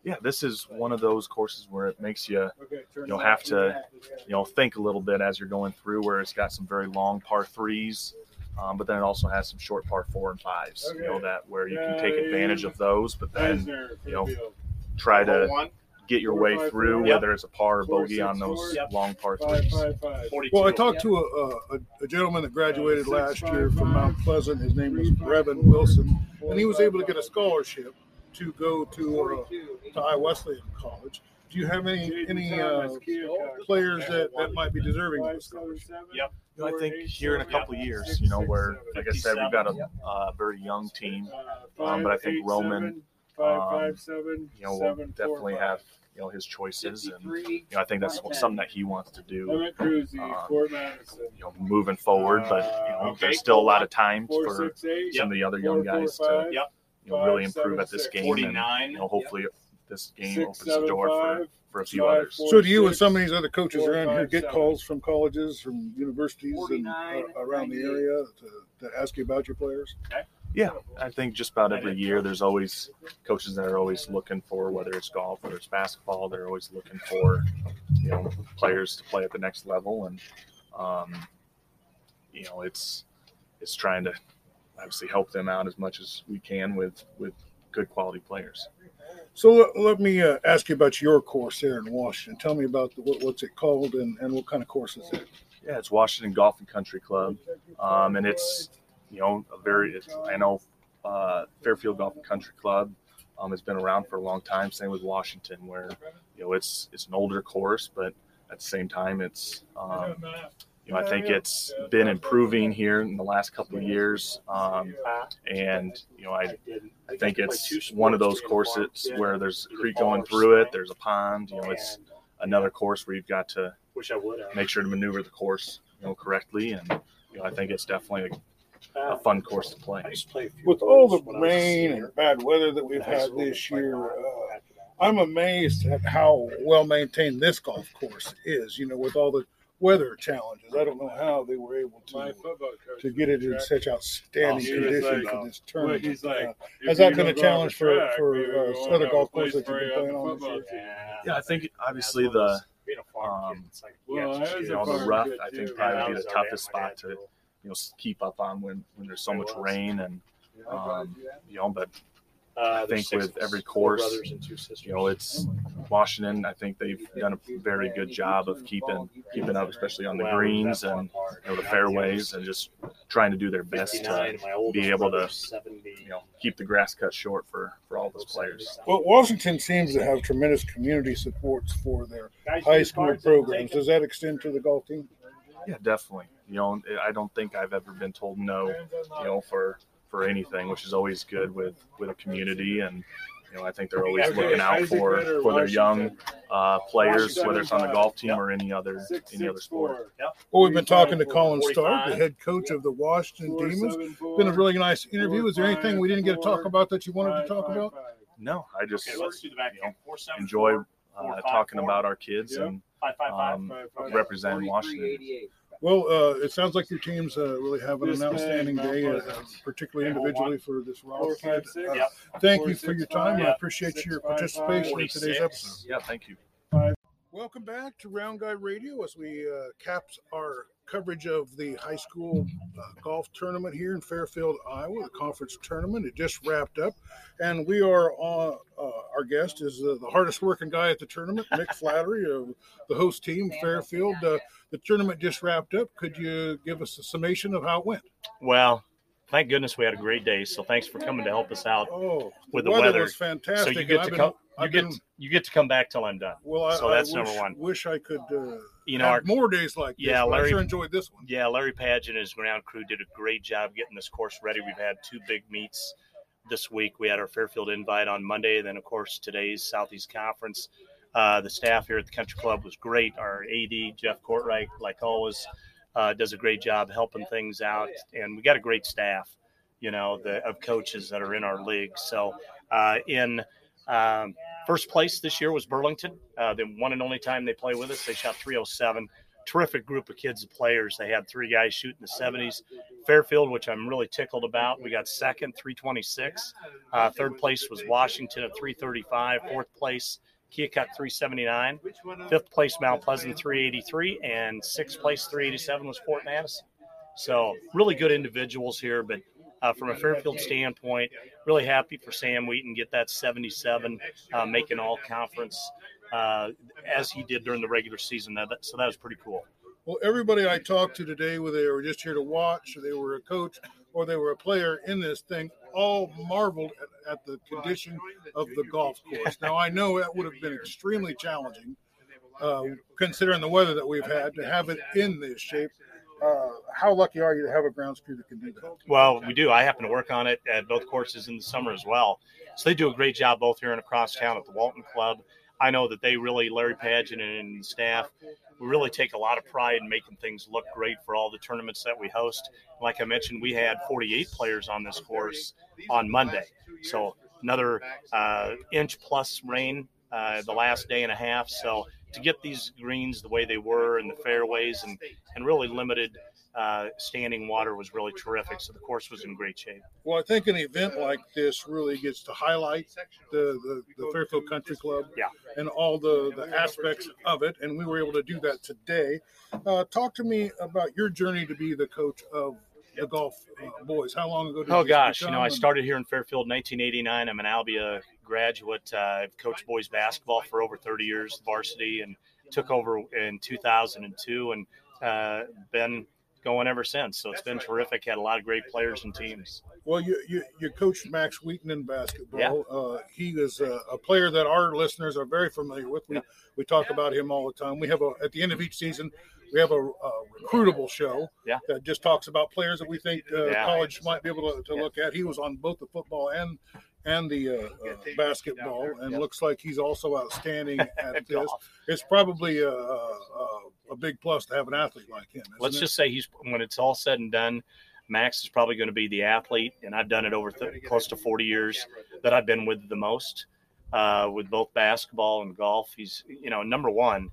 Get back. yeah this is one of those courses where it makes you you'll have to, you know think a little bit as you're going through where it's got some very long par threes um, but then it also has some short par four and fives you know that where you can take advantage of those but then you know, try to get your way through whether it's a par or bogey on those long par Five, threes five, five. Forty-two. Well, I talked to a, a, a gentleman that graduated last year from. Mount Pleasant. His name was Three, Brevin. Wilson, and he was able to get a scholarship to go to uh, to Iowa Wesleyan College. Do you have any any uh, players that, that might be deserving of a Five, seven, scholarship? Yep. I think here in a couple of years, you know, where, like I said, we've got a Yep. uh, very young team. Uh, Um, but I think Roman, seven, um, You know, will definitely have you know his choices, and you know, I think that's something that he wants to do. Um, You know, moving forward, but you know, Uh, there's still a lot of time for some of the other young guys to. Yep. You know, really improve at this six. game, and 49. you know, hopefully this game Six, opens the door for, five. for a few Five, others. four, So do you and some of these other coaches four, around here get seven. calls from colleges, from universities, and uh, around the area to, to ask you about your players? Yeah, I think just about every year there's always coaches that are always looking for whether it's golf, whether it's basketball, they're always looking for you know players to play at the next level, and um, you know it's it's trying to obviously help them out as much as we can with with good quality players. So let, let me uh, ask you about your course there in Washington. Tell me about the, what, what's it called and, and what kind of course is it? Yeah, it's Washington Golf and Country Club, um, and it's you know a very it's, I know uh, Fairfield Golf and Country Club um, has been around for a long time. Same with Washington, where you know it's it's an older course, but at the same time it's um, you know I think it's been improving here in the last couple of years, um, and you know I I think it's one of those courses where there's a creek going through it, there's a pond, you know it's another course where you've got to make sure to maneuver the course you know correctly and you know I think it's definitely a, a fun course to play. With all the rain and bad weather that we've had this year, uh, I'm amazed at how well maintained this golf course is. You know, with all the weather challenges, I don't know how they were able to to get it in such outstanding Oh, condition like- for this Well, tournament. he's like, Uh, has that you been a challenge off for- track, for, uh, other have golf courses that you've been playing on this year? team. Yeah, I think obviously That's one of the those- being a farm kid, um, Well, I you know the rough I think probably be the toughest spot to you know keep up on when when there's so much rain and um, you know but I think with every course, brothers and two sisters. you know it's Washington I think they've done a very good job of keeping keeping up especially on the greens and you know the fairways and just trying to do their best to be able to, you know keep the grass cut short for for all those players. Well, Washington seems to have tremendous community supports for their high school programs. Does that extend to the golf team? Yeah, definitely. You know, I don't think I've ever been told no, you know, for for anything, which is always good with with a community, and you know, I think they're always Okay, looking out Isaac for Ritter, for their young uh, players, Washington whether it's on the golf team Yep. or any other Six, any other sport. four. Well, we've been talking to Colin Stark, the head coach of the Washington Four, Demons. seven, four. Been a really nice interview. Is there anything Four, we didn't get to talk about that you wanted to talk five, about? five. No, I just Okay, let's do the back you know. Four, seven, enjoy four. uh, talking about our kids and um, representing Washington. Well, uh, it sounds like your team's uh, really having an outstanding day, uh, particularly individually for this kid. Uh, Thank you for your time. I appreciate your participation in today's episode. Yeah, thank you. Welcome back to Round Guy Radio as we uh, caps our coverage of the high school uh, golf tournament here in Fairfield, Iowa. The conference tournament it just wrapped up, and we are on. Uh, our guest is uh, the hardest working guy at the tournament, Mick [laughs] Flattery of the host team, Fairfield. Uh, the tournament just wrapped up. Could you give us a summation of how it went? Well, thank goodness we had a great day. So thanks for coming to help us out. Oh, With the weather, weather. was fantastic. So you get I've to been- come. You I've get been- you get to come back till I'm done. Well, I, so that's I wish, number one. Wish I could. Uh, You know, have our, more days like this. Yeah, I Larry- sure enjoyed this one. yeah, Larry Padge and his ground crew did a great job getting this course ready. We've had two big meets this week. We had our Fairfield Invite on Monday, and then of course today's Southeast Conference. Uh, the staff here at the Country Club was great. Our AD Jeff Courtwright, like always, uh, does a great job helping things out, and we got a great staff, you know, the of coaches that are in our league. So uh, in um, first place this year was Burlington. Uh, the one and only time they play with us, they shot 307. Terrific group of kids and players. They had three guys shooting in the 70s. Fairfield, which I'm really tickled about, we got second, 326. Uh, third place was Washington at 335. Fourth place, Keokuk 379. Fifth place, Mount Pleasant 383. And sixth place, 387 was Fort Madison. So really good individuals here, but uh, from a Fairfield standpoint, really happy for Sam Wheaton get that 77, uh, making all conference uh, as he did during the regular season. That, so that was pretty cool. Well, everybody I talked to today, whether they were just here to watch, or they were a coach, or they were a player in this thing, all marveled at, at the condition of the golf course. Now, I know that would have been extremely challenging, uh, considering the weather that we've had, to have it in this shape. Uh, how lucky are you to have a grounds crew that can do that? Well, we do. I happen to work on it at both courses in the summer as well. So they do a great job both here and across town at the Walton Club. I know that they really, Larry Pageant and staff, we really take a lot of pride in making things look great for all the tournaments that we host. Like I mentioned, we had 48 players on this course on Monday. So another uh, inch plus rain uh, the last day and a half. So to get these greens the way they were and the fairways and, and really limited uh, standing water was really terrific. So the course was in great shape. Well, I think an event like this really gets to highlight the, the, the Fairfield Country Club Yeah. and all the, the aspects of it. And we were able to do that today. Uh, talk to me about your journey to be the coach of the golf uh, boys. How long ago did Oh gosh, you know, I started here in Fairfield in 1989. I'm an Albia graduate. Uh, I've coached boys basketball for over 30 years, varsity, and took over in 2002 and uh, been going ever since. So it's been terrific. Had a lot of great players and teams. Well, you, you, you coached Max Wheaton in basketball. Yeah. Uh, he is a, a player that our listeners are very familiar with. We, Yeah. we talk about him all the time. We have a, at the end of each season, we have a, a recruitable show Yeah. that just talks about players that we think uh, Yeah. college might be able to, to Yeah. look at. He was on both the football and and the uh, uh, basketball, and Yeah. looks like he's also outstanding [laughs] at At this. It's probably a, a, a big plus to have an athlete like him. isn't Let's it? just say he's when it's all said and done. Max is probably going to be the athlete, and I've done it over th- close to 40 years that I've been with the most, uh, with both basketball and golf. He's, you know, number one.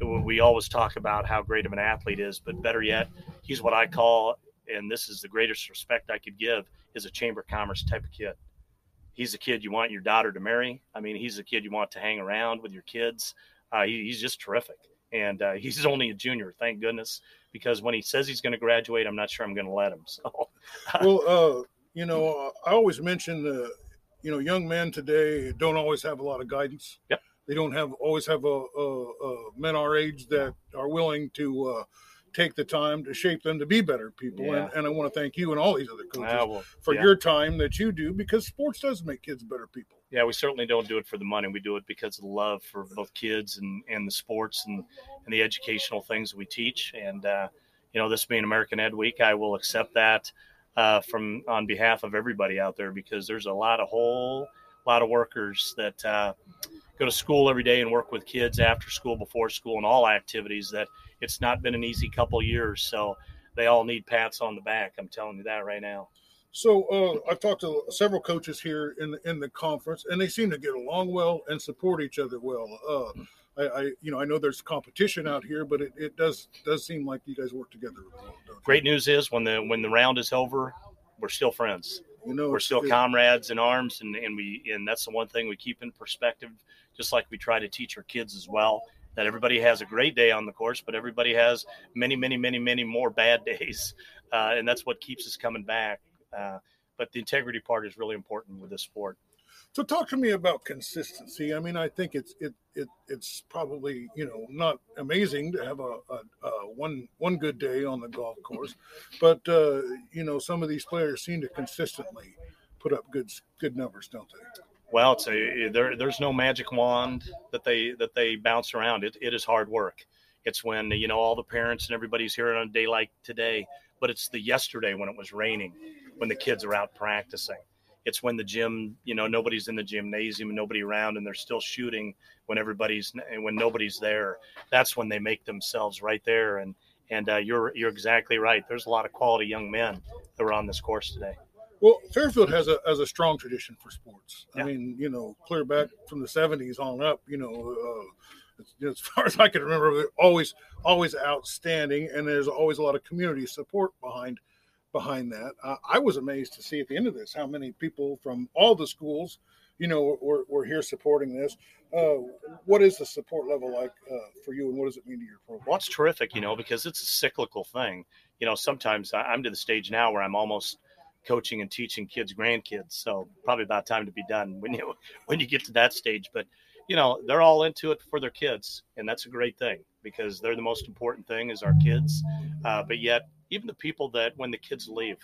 We always talk about how great of an athlete is, but better yet, he's what I call, and this is the greatest respect I could give, is a chamber of commerce type of kid. He's a kid you want your daughter to marry. I mean, he's a kid you want to hang around with your kids. Uh, he, he's just terrific, and uh, [laughs] he's only a junior, thank goodness because when he says he's going to graduate, I'm not sure I'm going to let him. [laughs] So, well, uh, you know, I always mention, uh, you know, young men today don't always have a lot of guidance. Yep. They don't have always have a, a, a men our age that are willing to uh, take the time to shape them to be better people. Yeah. And, and I want to thank you and all these other coaches Ah, well, for yeah. your time that you do because sports does make kids better people. yeah, we certainly don't do it for the money. We do it because of the love for both kids and, and the sports and, and the educational things we teach. And, uh, you know, this being American Ed Week, I will accept that uh, from on behalf of everybody out there because there's a lot of whole lot of workers that uh, go to school every day and work with kids after school, before school, and all activities that it's not been an easy couple years. So they all need pats on the back. I'm telling you that right now. So uh, I've talked to several coaches here in the, in the conference, and they seem to get along well and support each other well. Uh, I, I, you know, I know there's competition out here, but it, it does does seem like you guys work together. Great news is when the when the round is over, we're still friends. You know, we're still it, comrades in arms, and, and we and that's the one thing we keep in perspective, just like we try to teach our kids as well. That everybody has a great day on the course, but everybody has many, many, many, many more bad [laughs] days, uh, and that's what keeps us coming back. Uh, but the integrity part is really important with this sport. So talk to me about consistency. I mean, I think it's it it it's probably you know not amazing to have a, a, a one one good day on the golf course, but uh, you know some of these players seem to consistently put up good good numbers, don't they? Well, it's a there. There's no magic wand that they that they bounce around. It it is hard work. It's when you know all the parents and everybody's here on a day like today, but it's the yesterday when it was raining when the kids are out practicing. It's when the gym, you know, nobody's in the gymnasium nobody around, and they're still shooting when everybody's when nobody's there. That's when they make themselves right there. And and uh, you're you're exactly right. There's a lot of quality young men that were on this course today. Well, Fairfield has a has a strong tradition for sports. Yeah. I mean, you know, clear back from the '70s on up, you know. Uh, [laughs] as far as I can remember, always always outstanding, and there's always a lot of community support behind behind that. Uh, I was amazed to see at the end of this how many people from all the schools, you know, were, were here supporting this. Uh, what is the support level like uh, for you, and what does it mean to your program? Well, it's terrific, you know, because it's a cyclical thing. You know, sometimes I'm to the stage now where I'm almost coaching and teaching kids, grandkids. So probably about time to be done when you [laughs] when you get to that stage. But you know, they're all into it for their kids, and that's a great thing because they're the most important thing is our kids. Uh, but yet, even the people that when the kids leave,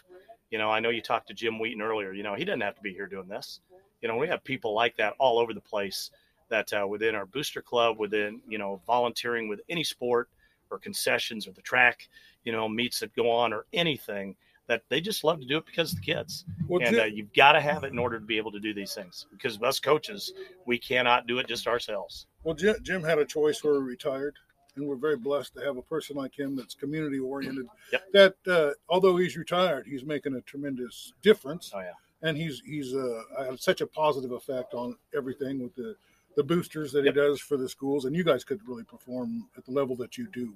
you know, I know you talked to Jim Wheaton earlier. You know, he doesn't have to be here doing this. You know, we have people like that all over the place. That uh, within our booster club, within you know, volunteering with any sport or concessions or the track, you know, meets that go on or anything that they just love to do it because of the kids. And uh, you've got to have it in order to be able to do these things because us coaches, we cannot do it just ourselves. Well, Jim, Jim had a choice where he retired and we're very blessed to have a person like him that's community oriented. Yep. That uh, although he's retired, he's making a tremendous difference. Oh yeah, and he's he's uh, had such a positive effect on everything with the the boosters that yep. he does for the schools, and you guys could really perform at the level that you do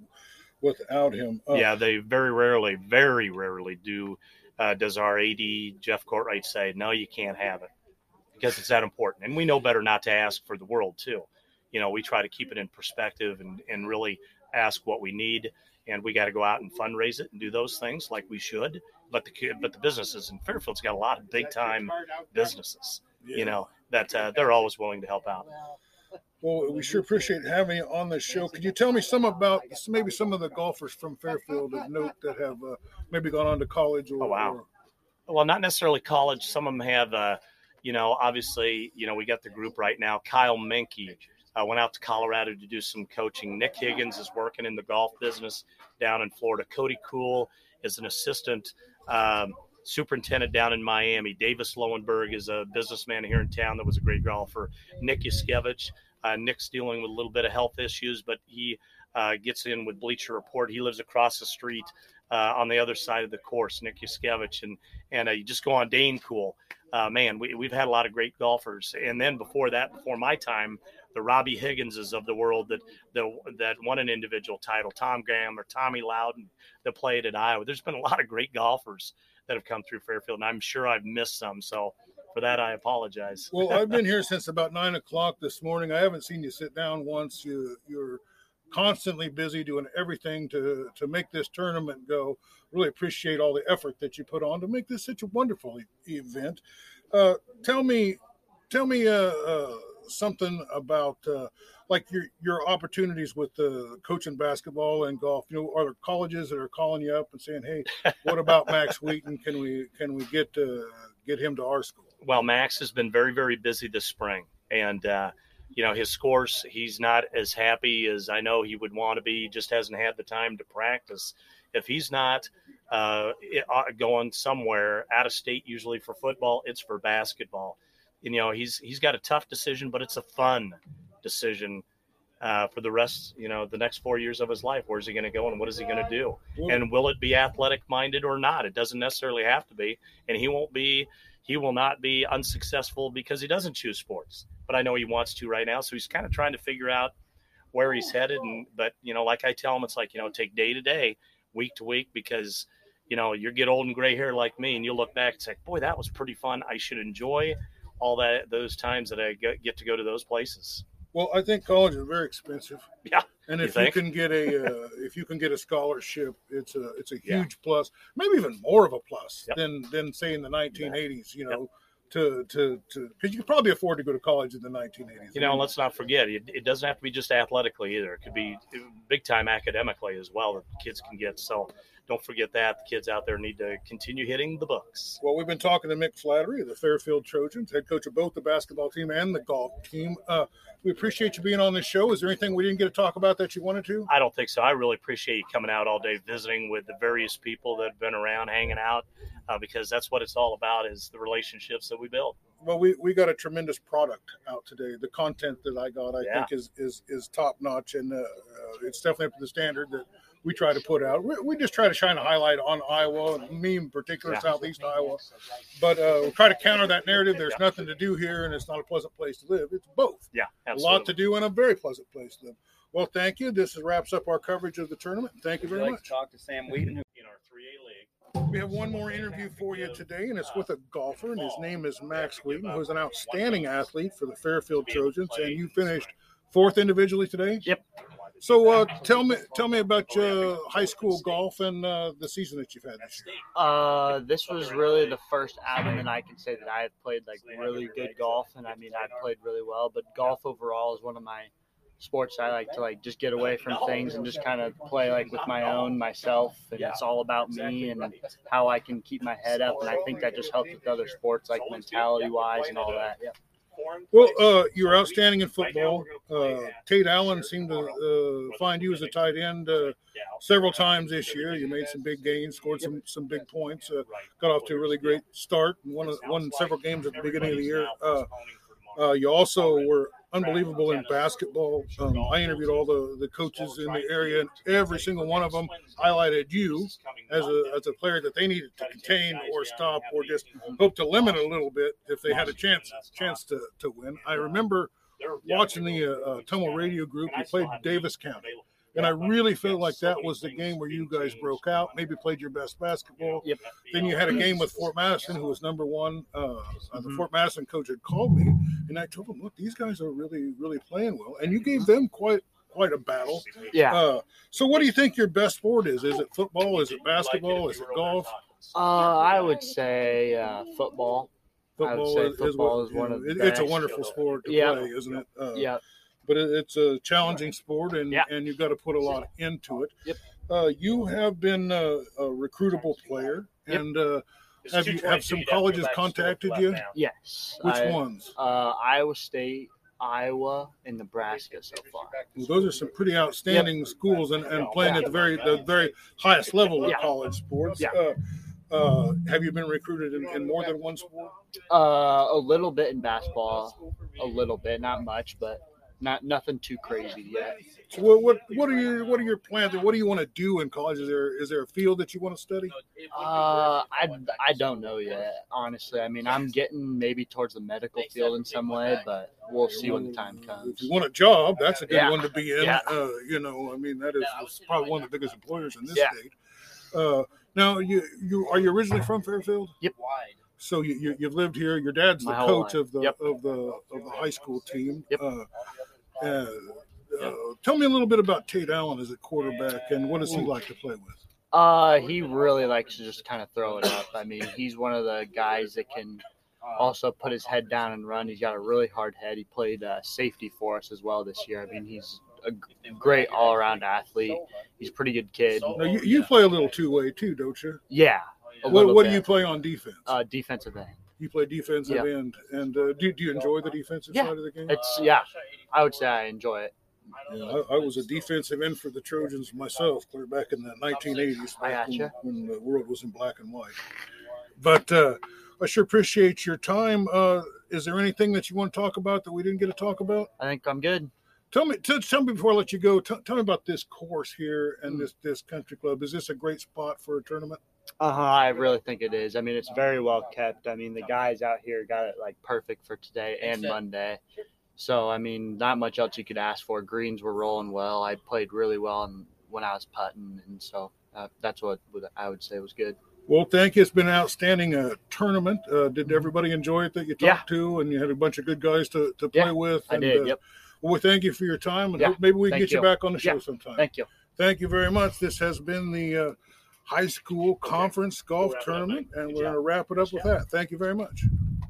without him. Uh, yeah, they very rarely, very rarely do. Uh, does our AD Jeff Courtright say no? You can't have it because it's that important, and we know better not to ask for the world too you know, we try to keep it in perspective and, and really ask what we need. And we got to go out and fundraise it and do those things like we should. But the but the businesses in Fairfield's got a lot of big time businesses, you know, that uh, they're always willing to help out. Well, we sure appreciate having you on the show. Could you tell me some about maybe some of the golfers from Fairfield of note that have uh, maybe gone on to college? Or, oh wow. Or... Well, not necessarily college. Some of them have. Uh, you know, obviously, you know, we got the group right now. Kyle Menke I went out to Colorado to do some coaching. Nick Higgins is working in the golf business down in Florida. Cody Cool is an assistant um, superintendent down in Miami. Davis Lowenberg is a businessman here in town that was a great golfer. Nick Yuskevich. Uh, Nick's dealing with a little bit of health issues, but he uh, gets in with Bleacher Report. He lives across the street uh, on the other side of the course, Nick Yuskevich. And, and uh, you just go on Dane Cool. Uh, man, we, we've had a lot of great golfers. And then before that, before my time, the Robbie Higginses of the world that that, that won an individual title, Tom Graham or Tommy Loudon that played at Iowa. There's been a lot of great golfers that have come through Fairfield, and I'm sure I've missed some. So for that, I apologize. [laughs] Well, I've been here since about nine o'clock this morning. I haven't seen you sit down once. You, you're constantly busy doing everything to to make this tournament go. Really appreciate all the effort that you put on to make this such a wonderful e- event. Uh, tell me, tell me, uh, uh, something about uh, like your your opportunities with the coaching basketball and golf. You know, are there colleges that are calling you up and saying, "Hey, what about [laughs] Max Wheaton? Can we can we get uh, get him to our school?" Well, Max has been very very busy this spring, and uh, you know his scores. He's not as happy as I know he would want to be. He just hasn't had the time to practice. If he's not uh, uh going somewhere out of state, usually for football, it's for basketball you know he's he's got a tough decision, but it's a fun decision. Uh, for the rest, you know, the next four years of his life. Where's he going to go and what is he going to do? And will it be athletic minded or not? It doesn't necessarily have to be. And he won't be, he will not be unsuccessful because he doesn't choose sports. But I know he wants to right now. So he's kind of trying to figure out where he's headed. And, but, you know, like I tell him, it's like, you know, take day to day, week to week, because, you know, you get old and gray hair like me and you'll look back and say, boy, that was pretty fun. I should enjoy all that, those times that I get to go to those places. Well, I think college is very expensive. Yeah, And if you, think? can get a uh, if you can get a scholarship, it's a it's a Yeah. huge plus, maybe even more of a plus Yep. than than say in the 1980s. You know, to to to because you could probably afford to go to college in the 1980s. You know, and let's not forget, it, it doesn't have to be just athletically either. It could be big time academically as well that kids can get. So don't forget that. The kids out there need to continue hitting the books. Well, we've been talking to Mick Flattery of the Fairfield Trojans, head coach of both the basketball team and the golf team. Uh, we appreciate you being on this show. Is there anything we didn't get to talk about that you wanted to? I don't think so. I really appreciate you coming out all day, visiting with the various people that have been around, hanging out, uh, because that's what it's all about is the relationships that we build. Well, we, we got a tremendous product out today. The content that I got, I Yeah. think, is is is top notch, and uh, uh, it's definitely up to the standard that we try to put out. We, we just try to shine a highlight on Iowa, and me in particular, Yeah. Southeast Iowa. But uh, we try to counter that narrative. There's nothing to do here, and it's not a pleasant place to live. It's both. Yeah, A lot to do and a very pleasant place to live. Well, thank you. This wraps up our coverage of the tournament. Thank you Would very like much. to talk to Sam Wheaton, in our 3A league. We have one more interview for you today, and it's with a golfer, and his name is Max Wheaton, who's an outstanding athlete for the Fairfield Trojans. And you finished fourth individually today. Yep. So uh, tell me, tell me about your high school golf and uh, the season that you've had this year. Uh, this was really the first outing that I can say that I have played like really good golf, and I mean I played really well. But golf overall is one of my sports I like to like just get away from things and just kind of play like with my own myself, and it's all about me and how I can keep my head up. And I think that just helps with other sports like mentality wise and all that. Yeah. Well, uh, you were outstanding in football. Uh, Tate Allen seemed to uh, find you as a tight end uh, several times this year. You made some big gains, scored some some big points, uh, got off to a really great start, and won won several games at the beginning of the year. Uh, uh, you also were unbelievable in basketball. Um, I interviewed all the, the coaches in the area, and every single one of them highlighted you as a, as a player that they needed to contain or stop or just hope to limit a little bit if they had a chance chance to, to win. I remember watching the uh, uh, Tomo radio group. You played Davis County. And I really felt like that was the game where you guys broke out, maybe played your best basketball. Yep. Then you had a game with Fort Madison, who was number one. Uh, uh, the Fort Madison coach had called me, and I told him, "Look, these guys are really, really playing well." And you gave them quite, quite a battle. Yeah. Uh, so, what do you think your best sport is? Is it football? Is it basketball? Is it golf? Uh, I would say uh, football. I would say is- football what- is one of the it- It's a wonderful sport to Yeah. play, isn't it? Uh, Yeah. But it, it's a challenging sport, and Yeah. and you've got to put a lot into it. Yep. Uh, you have been uh, a recruitable player, Yep. and uh, have you have some colleges contacted you? Yes. Which I- ones? Uh, Iowa State, Iowa, and Nebraska so far. Well, those are some pretty outstanding schools, and, and playing at the very the very highest level of Yeah. college sports. Yeah. Uh, uh, have you been recruited in, in more than one sport? Uh, a little bit in basketball, a little bit, not much, but not nothing too crazy yet. So what, what what are your what are your plans? What do you want to do in college? Is there is there a field that you want to study? Uh, I, I don't know yet, honestly. I mean, I'm getting maybe towards the medical field in some way, but we'll see when the time comes. If you want a job, that's a good Yeah. one to be in. Yeah. Uh, you know, I mean, that is probably one of the biggest employers in this Yeah. state. Uh, now, you you are you originally from Fairfield? Yep. So you, you you've lived here. Your dad's the coach life. of the Yep. of the of the high school team. Yep. Uh, uh, uh, tell me a little bit about Tate Allen as a quarterback and what does he like to play with? Uh, he really likes to just kind of throw it up. I mean, he's one of the guys that can also put his head down and run. He's got a really hard head. He played uh, safety for us as well this year. I mean, he's a great all around athlete. He's a pretty good kid. Now you, you play a little two way too, don't you? Yeah. What, what do you play on defense? Uh, defensive end. You play defensive yeah. end, and uh, do do you enjoy the defensive Yeah. side of the game? It's yeah. I would say I enjoy it. Yeah, I, I was a defensive end for the Trojans myself, clear back in the 1980s, back gotcha. when, when the world was in black and white. But uh, I sure appreciate your time. Uh, is there anything that you want to talk about that we didn't get to talk about? I think I'm good. Tell me, tell, tell me before I let you go. Tell, tell me about this course here and this this country club. Is this a great spot for a tournament? Uh huh. I really think it is. I mean, it's very well kept. I mean, the guys out here got it like perfect for today and Monday. So I mean, not much else you could ask for. Greens were rolling well. I played really well and when I was putting, and so uh, that's what I would say was good. Well, thank you. It's been an outstanding uh, tournament. Uh, did everybody enjoy it that you talked to, and you had a bunch of good guys to, to play Yeah, with? I did. Uh, Yep. Well, we thank you for your time, and Yeah, hope maybe we can thank get you. you. back on the show Yeah, sometime. Thank you. Thank you very much. This has been the uh, high school conference golf tournament, and we're going to wrap it up with that. Thank you very much.